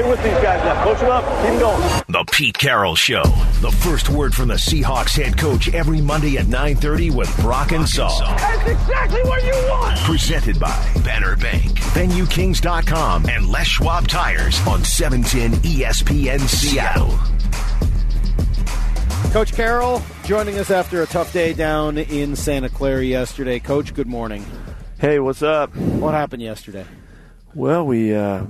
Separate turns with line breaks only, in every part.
stay with these guys now. Coach them up. Keep them going.
The Pete Carroll Show. The first word from the Seahawks head coach every Monday at 9.30 with Brock and Salk.
That's exactly what you want.
Presented by Banner Bank, VenueKings.com, and Les Schwab Tires on 710 ESPN Seattle.
Coach Carroll joining us after a tough day down in Santa Clara yesterday. Coach, good morning.
Hey, what's up?
What happened yesterday?
Well, we uh,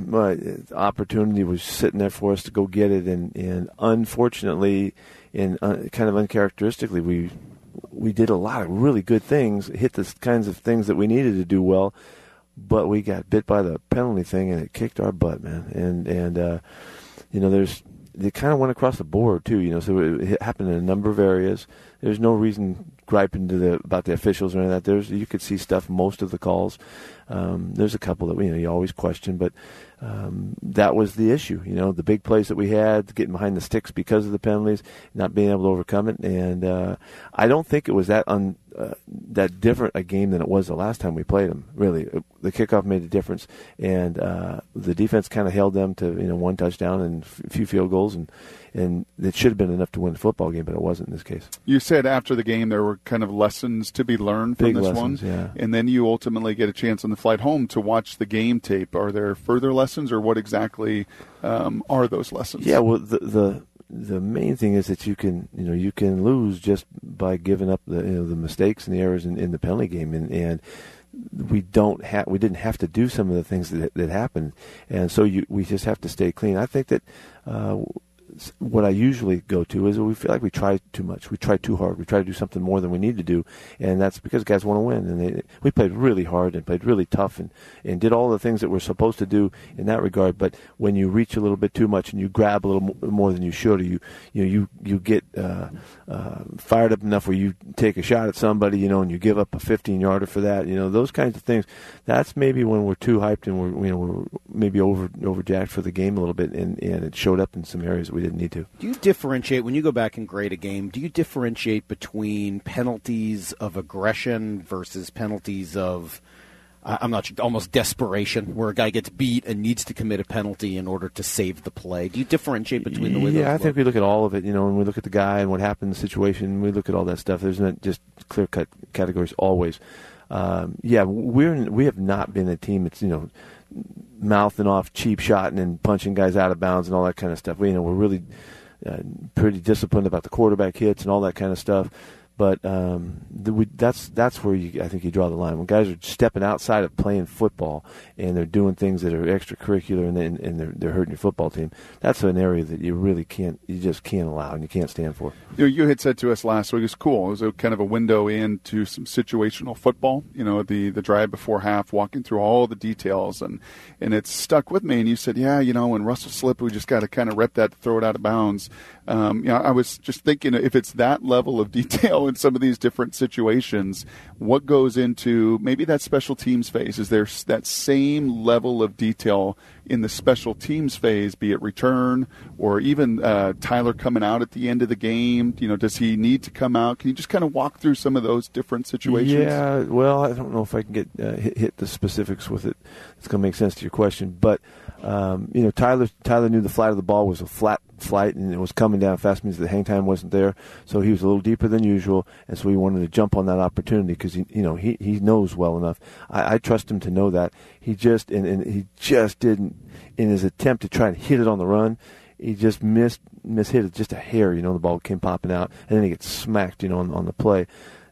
opportunity was sitting there for us to go get it, and, and unfortunately, and uh, kind of uncharacteristically, we we did a lot of really good things, hit the kinds of things that we needed to do well, but we got bit by the penalty thing, and it kicked our butt, man. And and uh, you know, there's they kind of went across the board too. You know, so it happened in a number of areas. There's no reason griping to the about the officials or anything like that. There's you could see stuff most of the calls. Um, there's a couple that you know you always question, but um, that was the issue. You know, the big plays that we had, getting behind the sticks because of the penalties, not being able to overcome it, and uh, I don't think it was that un, uh, that different a game than it was the last time we played them. Really, the kickoff made a difference, and uh, the defense kind of held them to you know one touchdown and a few field goals, and and it should have been enough to win the football game, but it wasn't in this case.
You said after the game there were kind of lessons to be learned from
Big
this
lessons,
one,
yeah.
and then you ultimately get a chance on the flight home to watch the game tape. Are there further lessons, or what exactly um, are those lessons?
Yeah, well, the the the main thing is that you can you know you can lose just by giving up the you know the mistakes and the errors in, in the penalty game, and and we don't have we didn't have to do some of the things that that happened, and so you we just have to stay clean. I think that. Uh, what I usually go to is we feel like we try too much. We try too hard. We try to do something more than we need to do, and that's because guys want to win. And they, we played really hard and played really tough and, and did all the things that we're supposed to do in that regard. But when you reach a little bit too much and you grab a little more than you should, or you you know, you you get uh, uh, fired up enough where you take a shot at somebody, you know, and you give up a 15 yarder for that, you know, those kinds of things. That's maybe when we're too hyped and we're you know we're maybe over overjacked for the game a little bit, and, and it showed up in some areas that we didn't need to.
Do you differentiate when you go back and grade a game? Do you differentiate between penalties of aggression versus penalties of I'm not almost desperation, where a guy gets beat and needs to commit a penalty in order to save the play? Do you differentiate between the way?
Yeah, I
those
think
look?
we look at all of it. You know, when we look at the guy and what happened in the situation, we look at all that stuff. There's not just clear cut categories always. Um, yeah, we're we have not been a team that's you know mouthing off cheap shotting and punching guys out of bounds and all that kind of stuff. We you know we're really uh, pretty disciplined about the quarterback hits and all that kind of stuff. But um, the, we, that's that's where you, I think you draw the line. When guys are stepping outside of playing football and they're doing things that are extracurricular and, and, they're, they're hurting your football team, that's an area that you really can't, you just can't allow and you can't stand for.
You, know, you had said to us last week, it's cool. It was a kind of a window into some situational football. You know, the the drive before half, walking through all the details, and and it stuck with me. And you said, yeah, you know, when Russell slipped, we just got to kind of rep that, throw it out of bounds. Um, you know, I was just thinking if it's that level of detail in some of these different situations, what goes into maybe that special teams phase? Is there that same level of detail in the special teams phase, be it return or even uh, Tyler coming out at the end of the game? You know, does he need to come out? Can you just kind of walk through some of those different situations?
Yeah, well, I don't know if I can get uh, hit, hit the specifics with it. It's going to make sense to your question, but um, you know, Tyler Tyler knew the flight of the ball was a flat flight and it was coming down fast means the hang time wasn't there so he was a little deeper than usual and so he wanted to jump on that opportunity because he you know he, he knows well enough I, I trust him to know that he just and, and he just didn't in his attempt to try and hit it on the run he just missed mishit it just a hair you know the ball came popping out and then he gets smacked you know on, on the play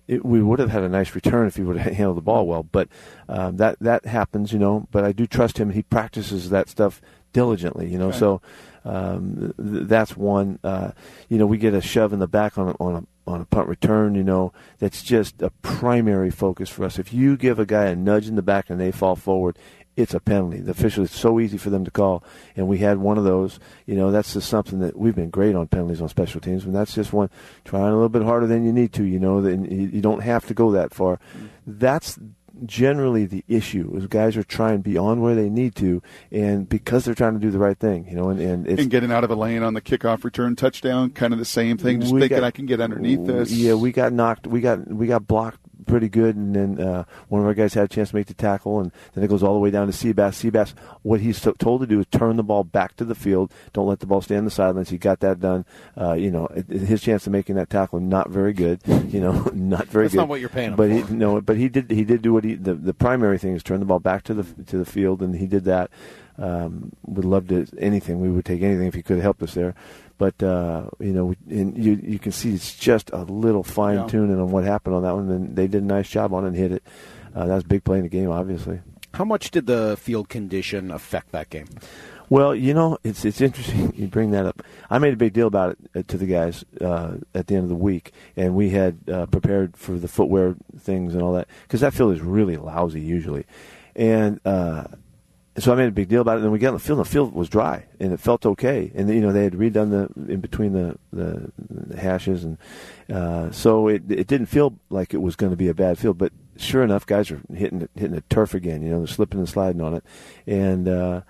it, we would have had a nice return if he would have handled the ball well. But um, that that happens, you know. But I do trust him. He practices that stuff diligently, you know.
Okay.
So um, th- that's one. Uh, you know, we get a shove in the back on a, on a on a punt return. You know, that's just a primary focus for us. If you give a guy a nudge in the back and they fall forward. It's a penalty. The official is so easy for them to call, and we had one of those. You know, that's just something that we've been great on penalties on special teams, and that's just one trying a little bit harder than you need to. You know, then you you don't have to go that far. That's generally the issue is guys are trying beyond where they need to and because they're trying to do the right thing you know and, and it's
and getting out of a lane on the kickoff return touchdown, kind of the same thing. Just thinking
got-
I can get underneath this.
yeah we got knocked we got we got blocked pretty good, and then uh, one of our guys had a chance to make the tackle, and then it goes all the way down to Seabass. Seabass, what he's to- told to do is turn the ball back to the field. Don't let the ball stay on the sidelines. He got that done. Uh, you know, his chance of making that tackle not very good. You know, not very
That's
good.
not what you're paying him
but
for.
He, no, but he did. He did do what he. The, the primary thing is turn the ball back to the to the field, and he did that. Um, would love to anything. We would take anything if you could help us there. But uh, you know, and you you can see it's just a little fine tuning on what happened on that one, and they did a nice job on it and hit it. Uh, that was a big play in the game, obviously.
How much did the field condition affect that game?
Well, you know, it's it's interesting you bring that up. I made a big deal about it uh, to the guys uh, at the end of the week, and we had uh, prepared for the footwear things and all that because that field is really lousy usually, and uh, so I made a big deal about it. And then we got on the field, and the field was dry, and it felt okay. And you know, they had redone the in between the the, the hashes, and uh, so it it didn't feel like it was going to be a bad field, but. Sure enough, guys are hitting hitting the turf again. You know, they're slipping and sliding on it, and uh,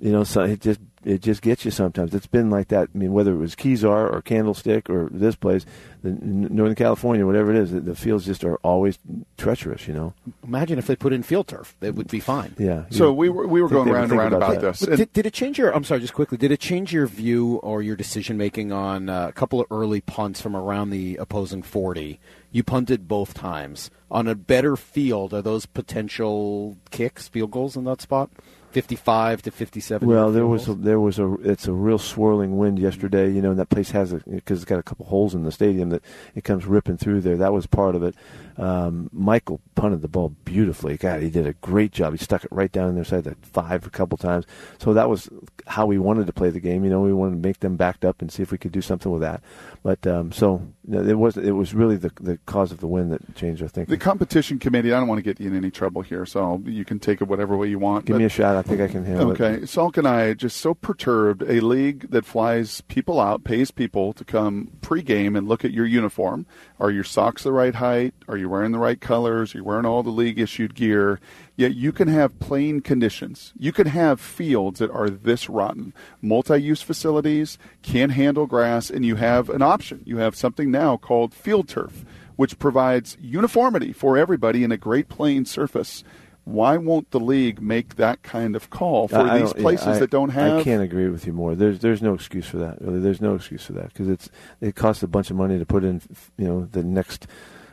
you know, so it just it just gets you sometimes. It's been like that. I mean, whether it was Kezar or Candlestick or this place, the, Northern California, whatever it is, the, the fields just are always treacherous. You know.
Imagine if they put in field turf; it would be fine.
Yeah.
So
you-
we were we were going
they would
round and
think
round
about
about, this.
But did, did it change your? I'm sorry, just quickly. Did it change your view or your decision making on uh, a couple of early punts from around the opposing 40? You punted both times on a better field. Are those potential kicks, field goals in that spot? 55 to 57.
Well, there was a, there was a it's a real swirling wind yesterday. You know, and that place has a because it's got a couple holes in the stadium that it comes ripping through there. That was part of it. Um, Michael punted the ball beautifully. God, he did a great job. He stuck it right down in their side that five a couple times. So that was how we wanted to play the game. You know, we wanted to make them backed up and see if we could do something with that. But um, so you it was it was really the the cause of the win that changed our thinking.
the competition committee. I don't want to get you in any trouble here, so you can take it whatever way you want.
Give
but-
me a shot. I think I can handle it.
Okay, Salk and I just so perturbed. A league that flies people out, pays people to come pregame and look at your uniform. Are your socks the right height? Are you wearing the right colors? You're you wearing all the league issued gear? Yet you can have plain conditions. You can have fields that are this rotten, multi use facilities, can't handle grass, and you have an option. You have something now called field turf, which provides uniformity for everybody in a great plain surface. Why won't the league make that kind of call for
I-
these
don't- yeah,
places
I-
that don't have?
I can't agree with you more. There's there's no excuse for that. Really, there's no excuse for that because it's it costs a bunch of money to put in. You know, the next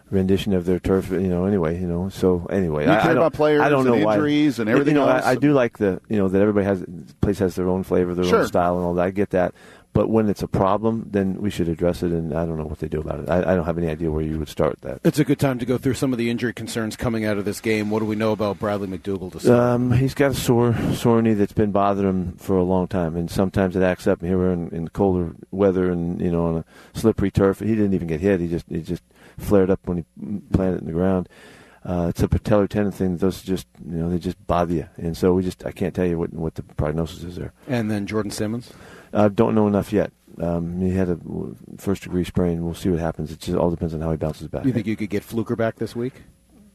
rendition of their turf. You know, anyway. You know, so anyway,
You
I,
care
I don't,
about players
I don't know
and
why.
injuries and everything
You know,
else.
I, I do like the you know that everybody has place has their own flavor, their
Sure.
own style, and all that. I get that. But when it's a problem, then we should address it, and I don't know what they do about it. I, I don't have any idea where you would start that.
It's a good time to go through some of the injury concerns coming out of this game. What do we know about Bradley McDougald to start?
Um, he's got a sore sore knee that's been bothering him for a long time, and sometimes it acts up. Here we're in, in colder weather, and you know on a slippery turf. He didn't even get hit. He just he just flared up when he planted it in the ground. Uh, it's a patellar tendon thing. Those just you know they just bother you, and so we just I can't tell you what what the prognosis is there.
and then Jordan Simmons.
I don't know enough yet. Um, he had a first degree sprain. We'll see what happens. It just all depends on how he bounces back.
Do you think you could get Fluker back this week?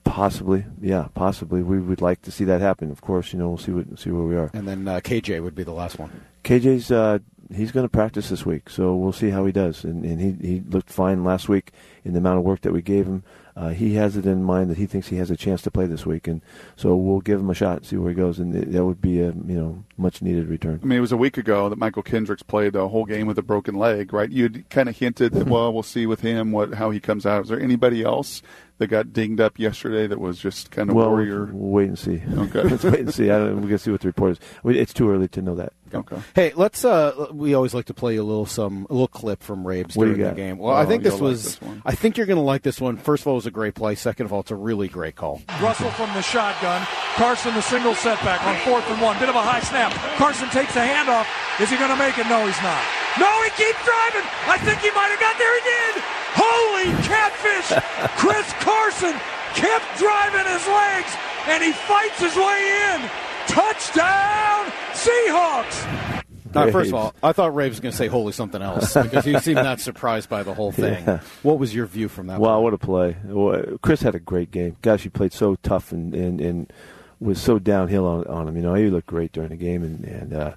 Possibly, yeah, possibly. We would like to see that happen. Of course, you know we'll see what see where we are.
And then uh, KJ would be the last one.
KJ's uh, he's going to practice this week, so we'll see how he does. And, and he he looked fine last week in the amount of work that we gave him. Uh, he has it in mind that he thinks he has a chance to play this week, and so we'll give him a shot, see where he goes, and it, that would be a you know much needed return.
I mean, it was a week ago that Mychal Kendricks played the whole game with a broken leg, right? You'd kind of hinted that, well, we'll see with him what how he comes out. Is there anybody else that got dinged up yesterday that was just kind of
well,
warrior?
we'll wait and see.
Okay.
let's wait and see. I don't, we're gonna see what the report is. It's too early to know that.
Okay.
Hey, let's. Uh, we always like to play a little some a little clip from Rabes
What
during the game. Well, I
Oh,
think this
you'll like
was.
this one.
I think you're going to like this one. First of all, it was a great play. Second of all, it's a really great call.
Russell from the shotgun. Carson the single setback on fourth and one. Bit of a high snap. Carson takes a handoff. Is he going to make it? No, he's not. No, he keeps driving. I think he might have got there. He did. Holy catfish! Chris Carson kept driving his legs, and he fights his way in. Touchdown, Seahawks!
Uh, first of all, I thought Raves was going to say "Holy something else" because he seemed not surprised by the whole thing.
Yeah.
What was your view from that?
Wow,
play?
what a play! Chris had a great game. Gosh, he played so tough and and, and was so downhill on, on him. You know, he looked great during the game, and and uh,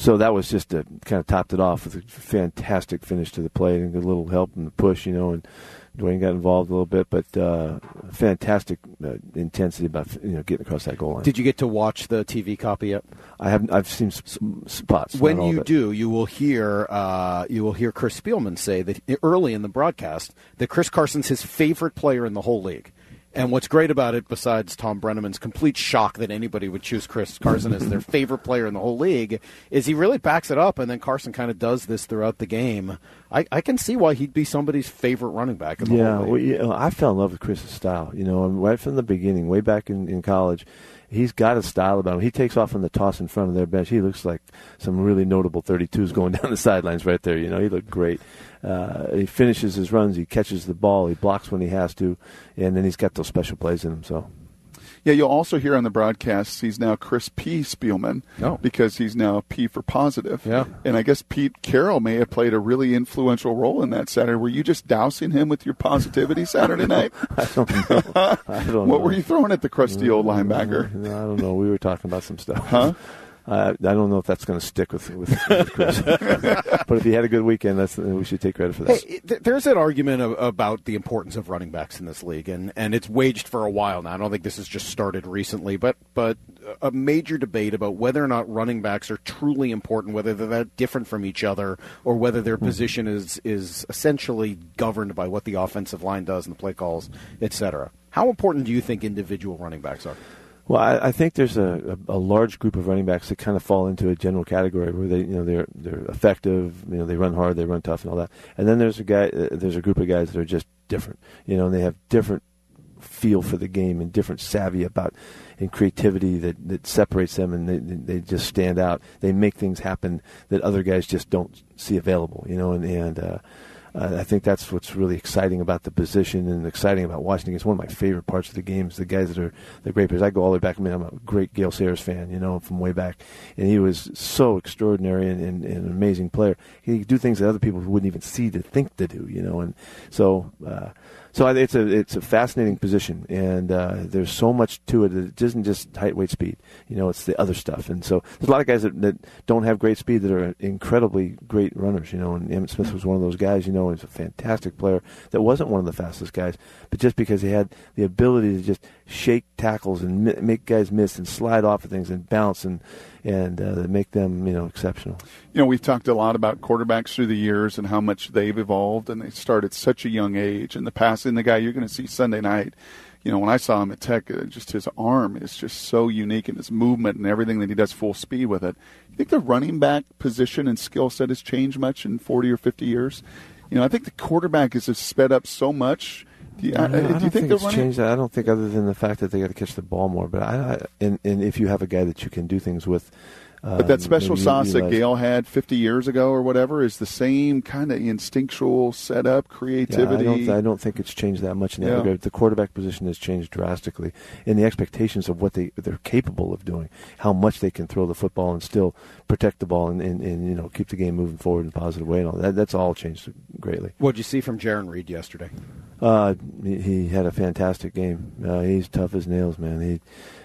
so that was just a kind of topped it off with a fantastic finish to the play and a little help and the push, you know, and Duane got involved a little bit, but uh, fantastic uh, intensity about you know getting across that goal line.
Did you get to watch the TV copy yet?
I have. I've seen some spots.
When you do, you will hear uh, you will hear Chris Spielman say that early in the broadcast that Chris Carson's his favorite player in the whole league. And what's great about it, besides Tom Brennaman's complete shock that anybody would choose Chris Carson as their favorite player in the whole league, is he really backs it up, and then Carson kind of does this throughout the game. I, I can see why he'd be somebody's favorite running back. In the
yeah, well, yeah, I fell in love with Chris's style. You know, right from the beginning, way back in, in college, he's got a style about him. He takes off on the toss in front of their bench. He looks like some really notable 32s going down the sidelines right there. You know, he looked great. Uh, he finishes his runs. He catches the ball. He blocks when he has to, and then he's got those special plays in him. So.
Yeah, you'll also hear on the broadcast he's now Chris P. Spielman
oh.
because he's now P for positive.
Yeah.
And I guess Pete Carroll may have played a really influential role in that Saturday. Were you just dousing him with your positivity Saturday night?
I don't know. I don't
what
know.
were you throwing at the crusty old mm, linebacker?
I don't know. We were talking about some stuff.
Huh?
Uh, I don't know if that's going to stick with, with, with Chris. but if he had a good weekend, that's we should take credit for that.
Hey, there's an argument of, about the importance of running backs in this league, and, and it's waged for a while now. I don't think this has just started recently, but but a major debate about whether or not running backs are truly important, whether they're that different from each other, or whether their position is is essentially governed by what the offensive line does and the play calls, et cetera. How important do you think individual running backs are?
Well, I, I think there's a, a, a, large group of running backs that kind of fall into a general category where they, you know, they're they're effective, you know, they run hard, they run tough, and all that. And then there's a guy, uh, there's a group of guys that are just different, you know, and they have different feel for the game and different savvy about and creativity that, that separates them, and they they just stand out. They make things happen that other guys just don't see available, you know, and and. Uh, uh, I think that's what's really exciting about the position and exciting about Washington. It's one of my favorite parts of the games. The guys that are the great players. I go all the way back. I mean, I'm a great Gale Sayers fan, you know, from way back, and he was so extraordinary and, and, and an amazing player. He could do things that other people wouldn't even see to think to do, you know, and so. Uh, so it's a it's a fascinating position, and uh, there's so much to it. It isn't just height, weight, speed. You know, it's the other stuff. And so there's a lot of guys that, that don't have great speed that are incredibly great runners. You know, and Emmitt Smith was one of those guys. You know, he's a fantastic player that wasn't one of the fastest guys, but just because he had the ability to just shake tackles and mi- make guys miss and slide off of things and bounce and and uh, make them you know exceptional.
You know, we've talked a lot about quarterbacks through the years and how much they've evolved, and they start at such a young age. And the passing, the guy you're going to see Sunday night, you know, when I saw him at Tech, uh, just his arm is just so unique and his movement and everything that he does full speed with it. You think the running back position and skill set has changed much in 40 or 50 years? You know, I think the quarterback is sped up so much. You,
I,
uh, do you
don't
think,
think,
the
it's
running?
changed that. I don't think other than the fact that they got to catch the ball more. But I, I and, and if you have a guy that you can do things with.
But that special
maybe
sauce that
utilize-
Gale had 50 years ago or whatever is the same kind of instinctual setup,
Yeah, I
creativity.
don't. I don't think it's changed that much in that
Yeah.
regard. The quarterback position has changed drastically, and the expectations of what they they're capable of doing, how much they can throw the football and still protect the ball and, and, and you know keep the game moving forward in a positive way, and all that. That's all changed greatly.
What did you see from Jarran Reed yesterday?
Uh, he, he had a fantastic game. Uh, he's tough as nails, man. He,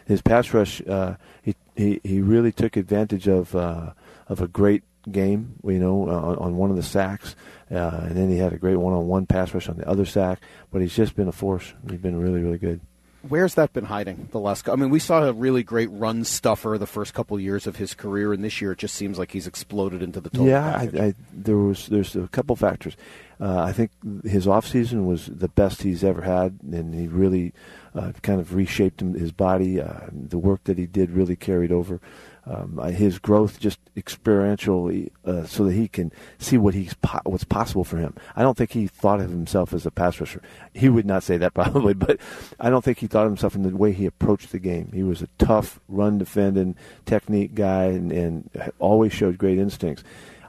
his pass rush, uh, he, he he really took advantage of uh, of a great game. You know, uh, on, on one of the sacks, uh, and then he had a great one-on-one pass rush on the other sack. But he's just been a force. He's been really, really good.
Where's that been hiding the last? I mean, we saw a really great run stuffer the first couple years of his career, and this year it just seems like he's exploded into the total
yeah. I, I, there was there's a couple factors. Uh, I think his off season was the best he's ever had, and he really uh, kind of reshaped him, his body. Uh, the work that he did really carried over. Um, uh, his growth just experientially, uh, so that he can see what he's po- what's possible for him. I don't think he thought of himself as a pass rusher. He would not say that probably, but I don't think he thought of himself in the way he approached the game. He was a tough run defending technique guy, and, and always showed great instincts.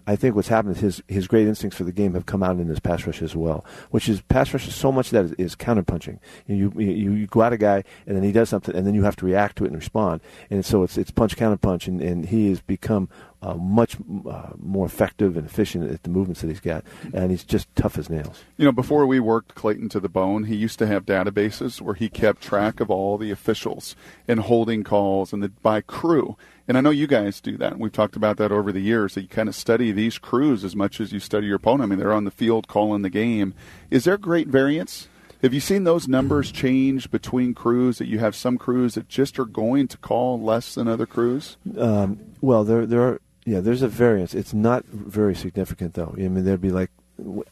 I think what's happened is his his great instincts for the game have come out in his pass rush as well, which is pass rush is so much that is, is counterpunching. You, you you go at a guy and then he does something and then you have to react to it and respond, and so it's it's punch counter punch, and, and he has become uh, much uh, more effective and efficient at the movements that he's got, and he's just tough as nails.
You know, before we worked Clayton to the bone, he used to have databases where he kept track of all the officials and holding calls and the, by crew. And I know you guys do that. We've talked about that over the years. That you kind of study these crews as much as you study your opponent. I mean, they're on the field calling the game. Is there great variance? Have you seen those numbers change between crews? That you have some crews that just are going to call less than other crews.
Um, well, there there are yeah, there's a variance. It's not very significant though. I mean, there'd be like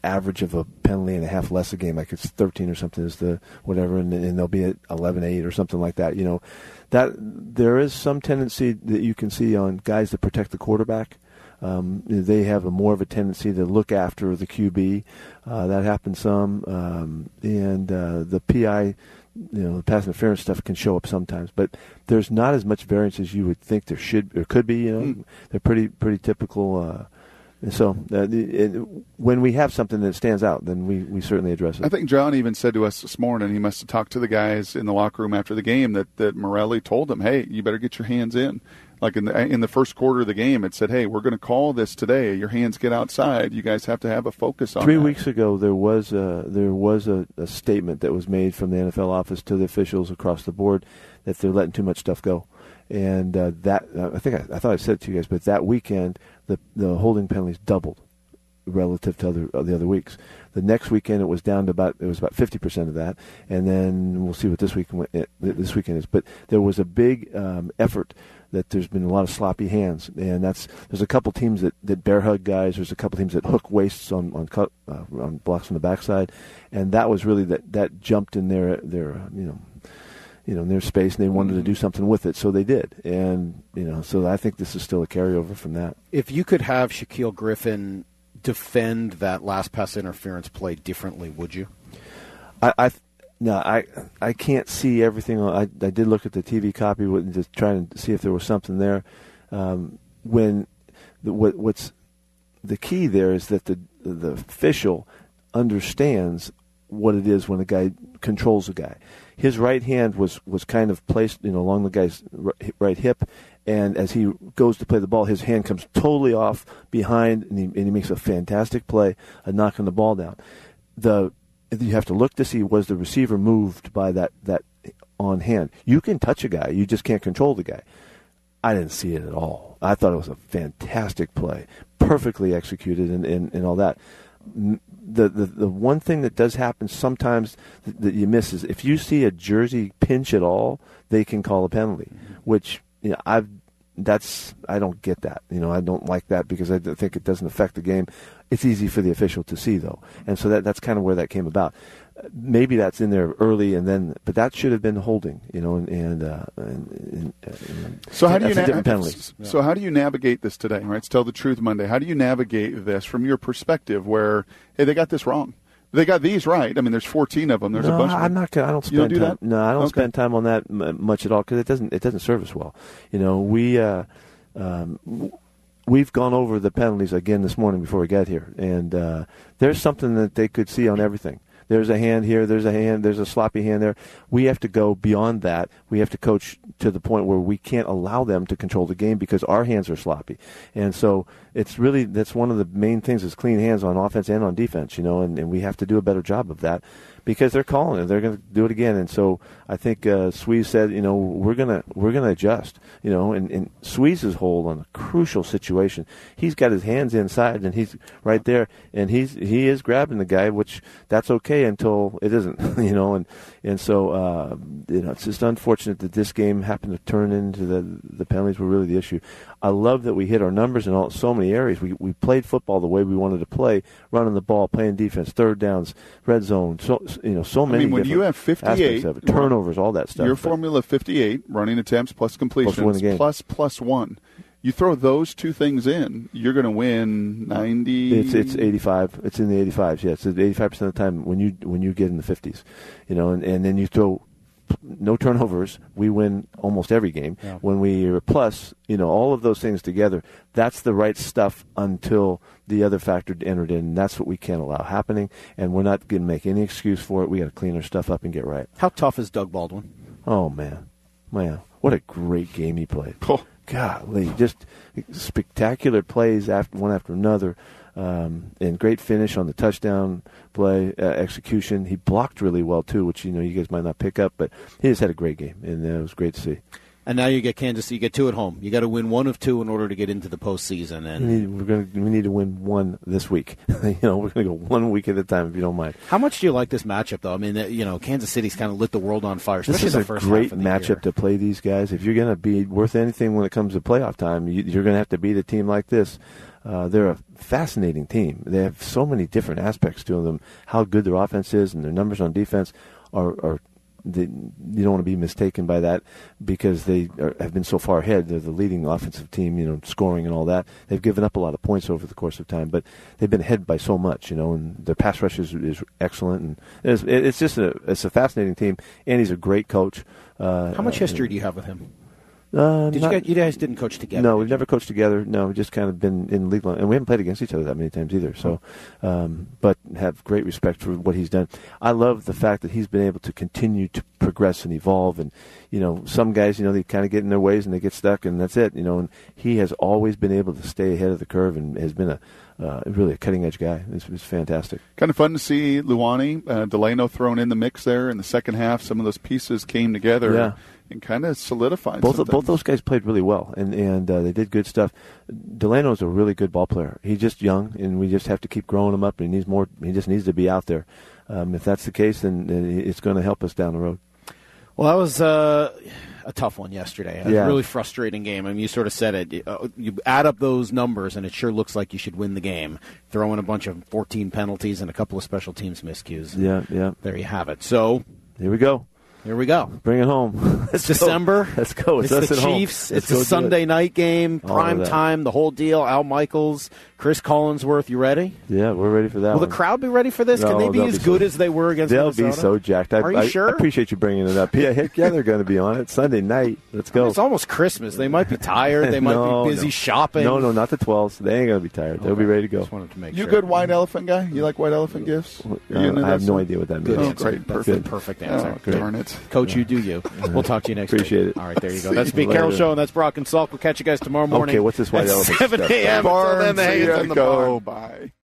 average of a penalty and a half less a game, like it's 13 or something is the whatever, and, and they'll be at 11-8 or something like that. You know, that there is some tendency that you can see on guys that protect the quarterback. Um, they have a more of a tendency to look after the QB. Uh, that happens some, um, and uh, the PI, you know, the pass interference stuff can show up sometimes. But there's not as much variance as you would think there should or could be. You know, mm. they're pretty pretty typical. Uh, so uh, it, when we have something that stands out, then we, we certainly address it.
I think John even said to us this morning, he must have talked to the guys in the locker room after the game that, that Morelli told them, hey, you better get your hands in. Like in the, in the first quarter of the game, it said, hey, we're going to call this today. Your hands get outside. You guys have to have a focus on
Three
that.
weeks ago, there was, a, there was a, a statement that was made from the NFL office to the officials across the board that they're letting too much stuff go and uh, that uh, I think I, I, thought I said it to you guys, but that weekend the the holding penalties doubled relative to other uh, the other weeks. The next weekend it was down to about it was about fifty percent of that, and then we'll see what this week this weekend is. But there was a big um, effort that there's been a lot of sloppy hands, and that's there's a couple teams that, that bear hug guys. There's a couple teams that hook waists on on, cut, uh, on blocks on the backside, and that was really that that jumped in their their you know you know, in their space, and they wanted to do something with it, so they did. And you know, so I think this is still a carryover from that.
If you could have Shaquill Griffin defend that last pass interference play differently, would you?
I, I no, I I can't see everything. I I did look at the TV copy and just trying to see if there was something there. Um, when the, what what's the key there is that the the official understands what it is when a guy controls a guy his right hand was was kind of placed you know along the guy's right hip, and as he goes to play the ball, his hand comes totally off behind, and he, and he makes a fantastic play, knocking the ball down. The you have to look to see was the receiver moved by that that on hand. You can touch a guy, you just can't control the guy. I didn't see it at all. I thought it was a fantastic play, perfectly executed, and, and, and all that the, the, the one thing that does happen sometimes that, that you miss is if you see a jersey pinch at all, they can call a penalty, mm-hmm. which you know, I've that's I don't get that. You know, I don't like that because I think it doesn't affect the game. It's easy for the official to see though, and so that that's kind of where that came about. Maybe that's in there early, and then, but that should have been holding. You know, and and, uh, and, and
so how do you na- penalty. So how do you navigate this today? Right, it's tell the truth Monday. How do you navigate this from your perspective? Where hey, they got this wrong. They got these right. I mean, there's 14 of them. There's
no,
a bunch.
I'm not. Gonna, I don't spend
don't do
time.
That?
No, I don't
okay.
spend time on that much at all because it doesn't. It doesn't serve us well. You know, we uh, um, we've gone over the penalties again this morning before we got here, and uh, there's something that they could see on everything. There's a hand here. There's a hand. There's a sloppy hand there. We have to go beyond that. We have to coach to the point where we can't allow them to control the game because our hands are sloppy. And so it's really that's one of the main things is clean hands on offense and on defense. You know, and, and we have to do a better job of that because they're calling it. They're going to do it again. And so I think uh, Sweez said, you know, we're gonna we're gonna adjust. You know, and, and Sweez's hold on a crucial situation. He's got his hands inside and he's right there, and he's he is grabbing the guy, which that's okay until it isn't. You know, and and so uh, you know it's just unfortunate that this game happened to turn into the the penalties were really the issue. I love that we hit our numbers in all so many areas. We we played football the way we wanted to play, running the ball, playing defense, third downs, red zone. So you know, so many.
I mean, when you have fifty-eight
it, turnovers, all that stuff.
Your formula fifty-eight, running attempts plus completions plus plus, plus one. You throw those two things in, you're going to win ninety.
It's it's eighty-five. It's in the eighty-fives. Yeah, it's eighty-five percent of the time when you when you get in the fifties, you know, and, and then you throw no turnovers, we win almost every game. Yeah. When we plus, you know, all of those things together, that's the right stuff until the other factor entered in. And that's what we can't allow happening, and we're not going to make any excuse for it. We got to clean our stuff up and get right.
How tough is Doug Baldwin?
Oh man, man, what a great game he played.
Oh.
Golly, just spectacular plays after one after another. Um, and great finish on the touchdown play uh, execution. He blocked really well too, which you know you guys might not pick up, but he just had a great game, and uh, it was great to see.
And now you get Kansas. You get two at home. You got to win one of two in order to get into the postseason.
We
And
need, we're going to we need to win one this week. you know, we're going to go one week at a time if you don't mind.
how much do you like this matchup, though? I mean, you know, Kansas City's kind of lit the world on fire.
This is
the
a
first
great
half of the
matchup
year.
to play these guys. If you're going to be worth anything when it comes to playoff time, you, you're going to have to beat a team like this. Uh, they're a fascinating team. They have so many different aspects to them. How good their offense is and their numbers on defense are. are they, you don't want to be mistaken by that because they are, have been so far ahead. They're the leading offensive team, you know, scoring and all that. They've given up a lot of points over the course of time, but they've been ahead by so much, you know. And their pass rush is, is excellent, and it's, it's just a it's a fascinating team. And he's a great coach. Uh,
How much history do you have with him?
Uh,
Did
not-
you, guys, you guys didn't coach together?
no, we've never coached together. No, we've just kind of been in league, line- and we haven't played against each other that many times either. So, um, but have great respect for what he's done. I love the fact that he's been able to continue to progress and evolve. And you know, some guys, you know, they kind of get in their ways and they get stuck, and that's it. You know, and he has always been able to stay ahead of the curve and has been a uh, really a cutting edge guy. It's, it's fantastic.
Kind of fun to see Luani, uh, Delano thrown in the mix there in the second half. Some of those pieces came together
Yeah.
And kind of solidified.
both
some
both those guys played really well, and and uh, they did good stuff. Delano's a really good ball player. He's just young, and we just have to keep growing him up. And he needs more. He just needs to be out there. Um, if that's the case, then, then it's going to help us down the road.
Well, that was uh, a tough one yesterday. A
Yeah.
really frustrating game. I mean, you sort of said it. You, uh, you add up those numbers, and it sure looks like you should win the game. Throw in a bunch of 14 penalties and a couple of special teams miscues.
Yeah, yeah.
There you have it. So
Here we go.
Here we go.
Bring it home.
It's December.
Let's go. It's,
It's, the. Chiefs. It's a Sunday
it.
night game, prime time, the whole deal. Al Michaels, Cris Collinsworth. You ready?
Yeah, we're ready for that.
Will the crowd be ready for this? Can
No,
they be as
be
good
so-
as they were against
They'll be so jacked. I,
Are you
I-
sure?
I appreciate you bringing it up. Yeah, heck yeah, they're going to be on it Sunday night. Let's go.
It's almost Christmas. They might be tired. They might
No,
be busy
no.
shopping.
No, no, not the 12s. They ain't going to be tired. They'll be ready to go.
Just wanted to make
You
sure.
a good white elephant guy? You like white elephant gifts? Are you
Uh,
into
I have no idea what that means.
Oh, great. Perfect.
perfect
Oh,
answer.
darn it.
Coach, you do you. We'll talk to you next week.
Appreciate
week.
it.
All right, there you go. That's Pete Carroll. Show, and that's Brock and Salk. We'll catch you guys tomorrow morning.
Okay, what's this white elephant
7 a.m. Until then, the the
go. Bye.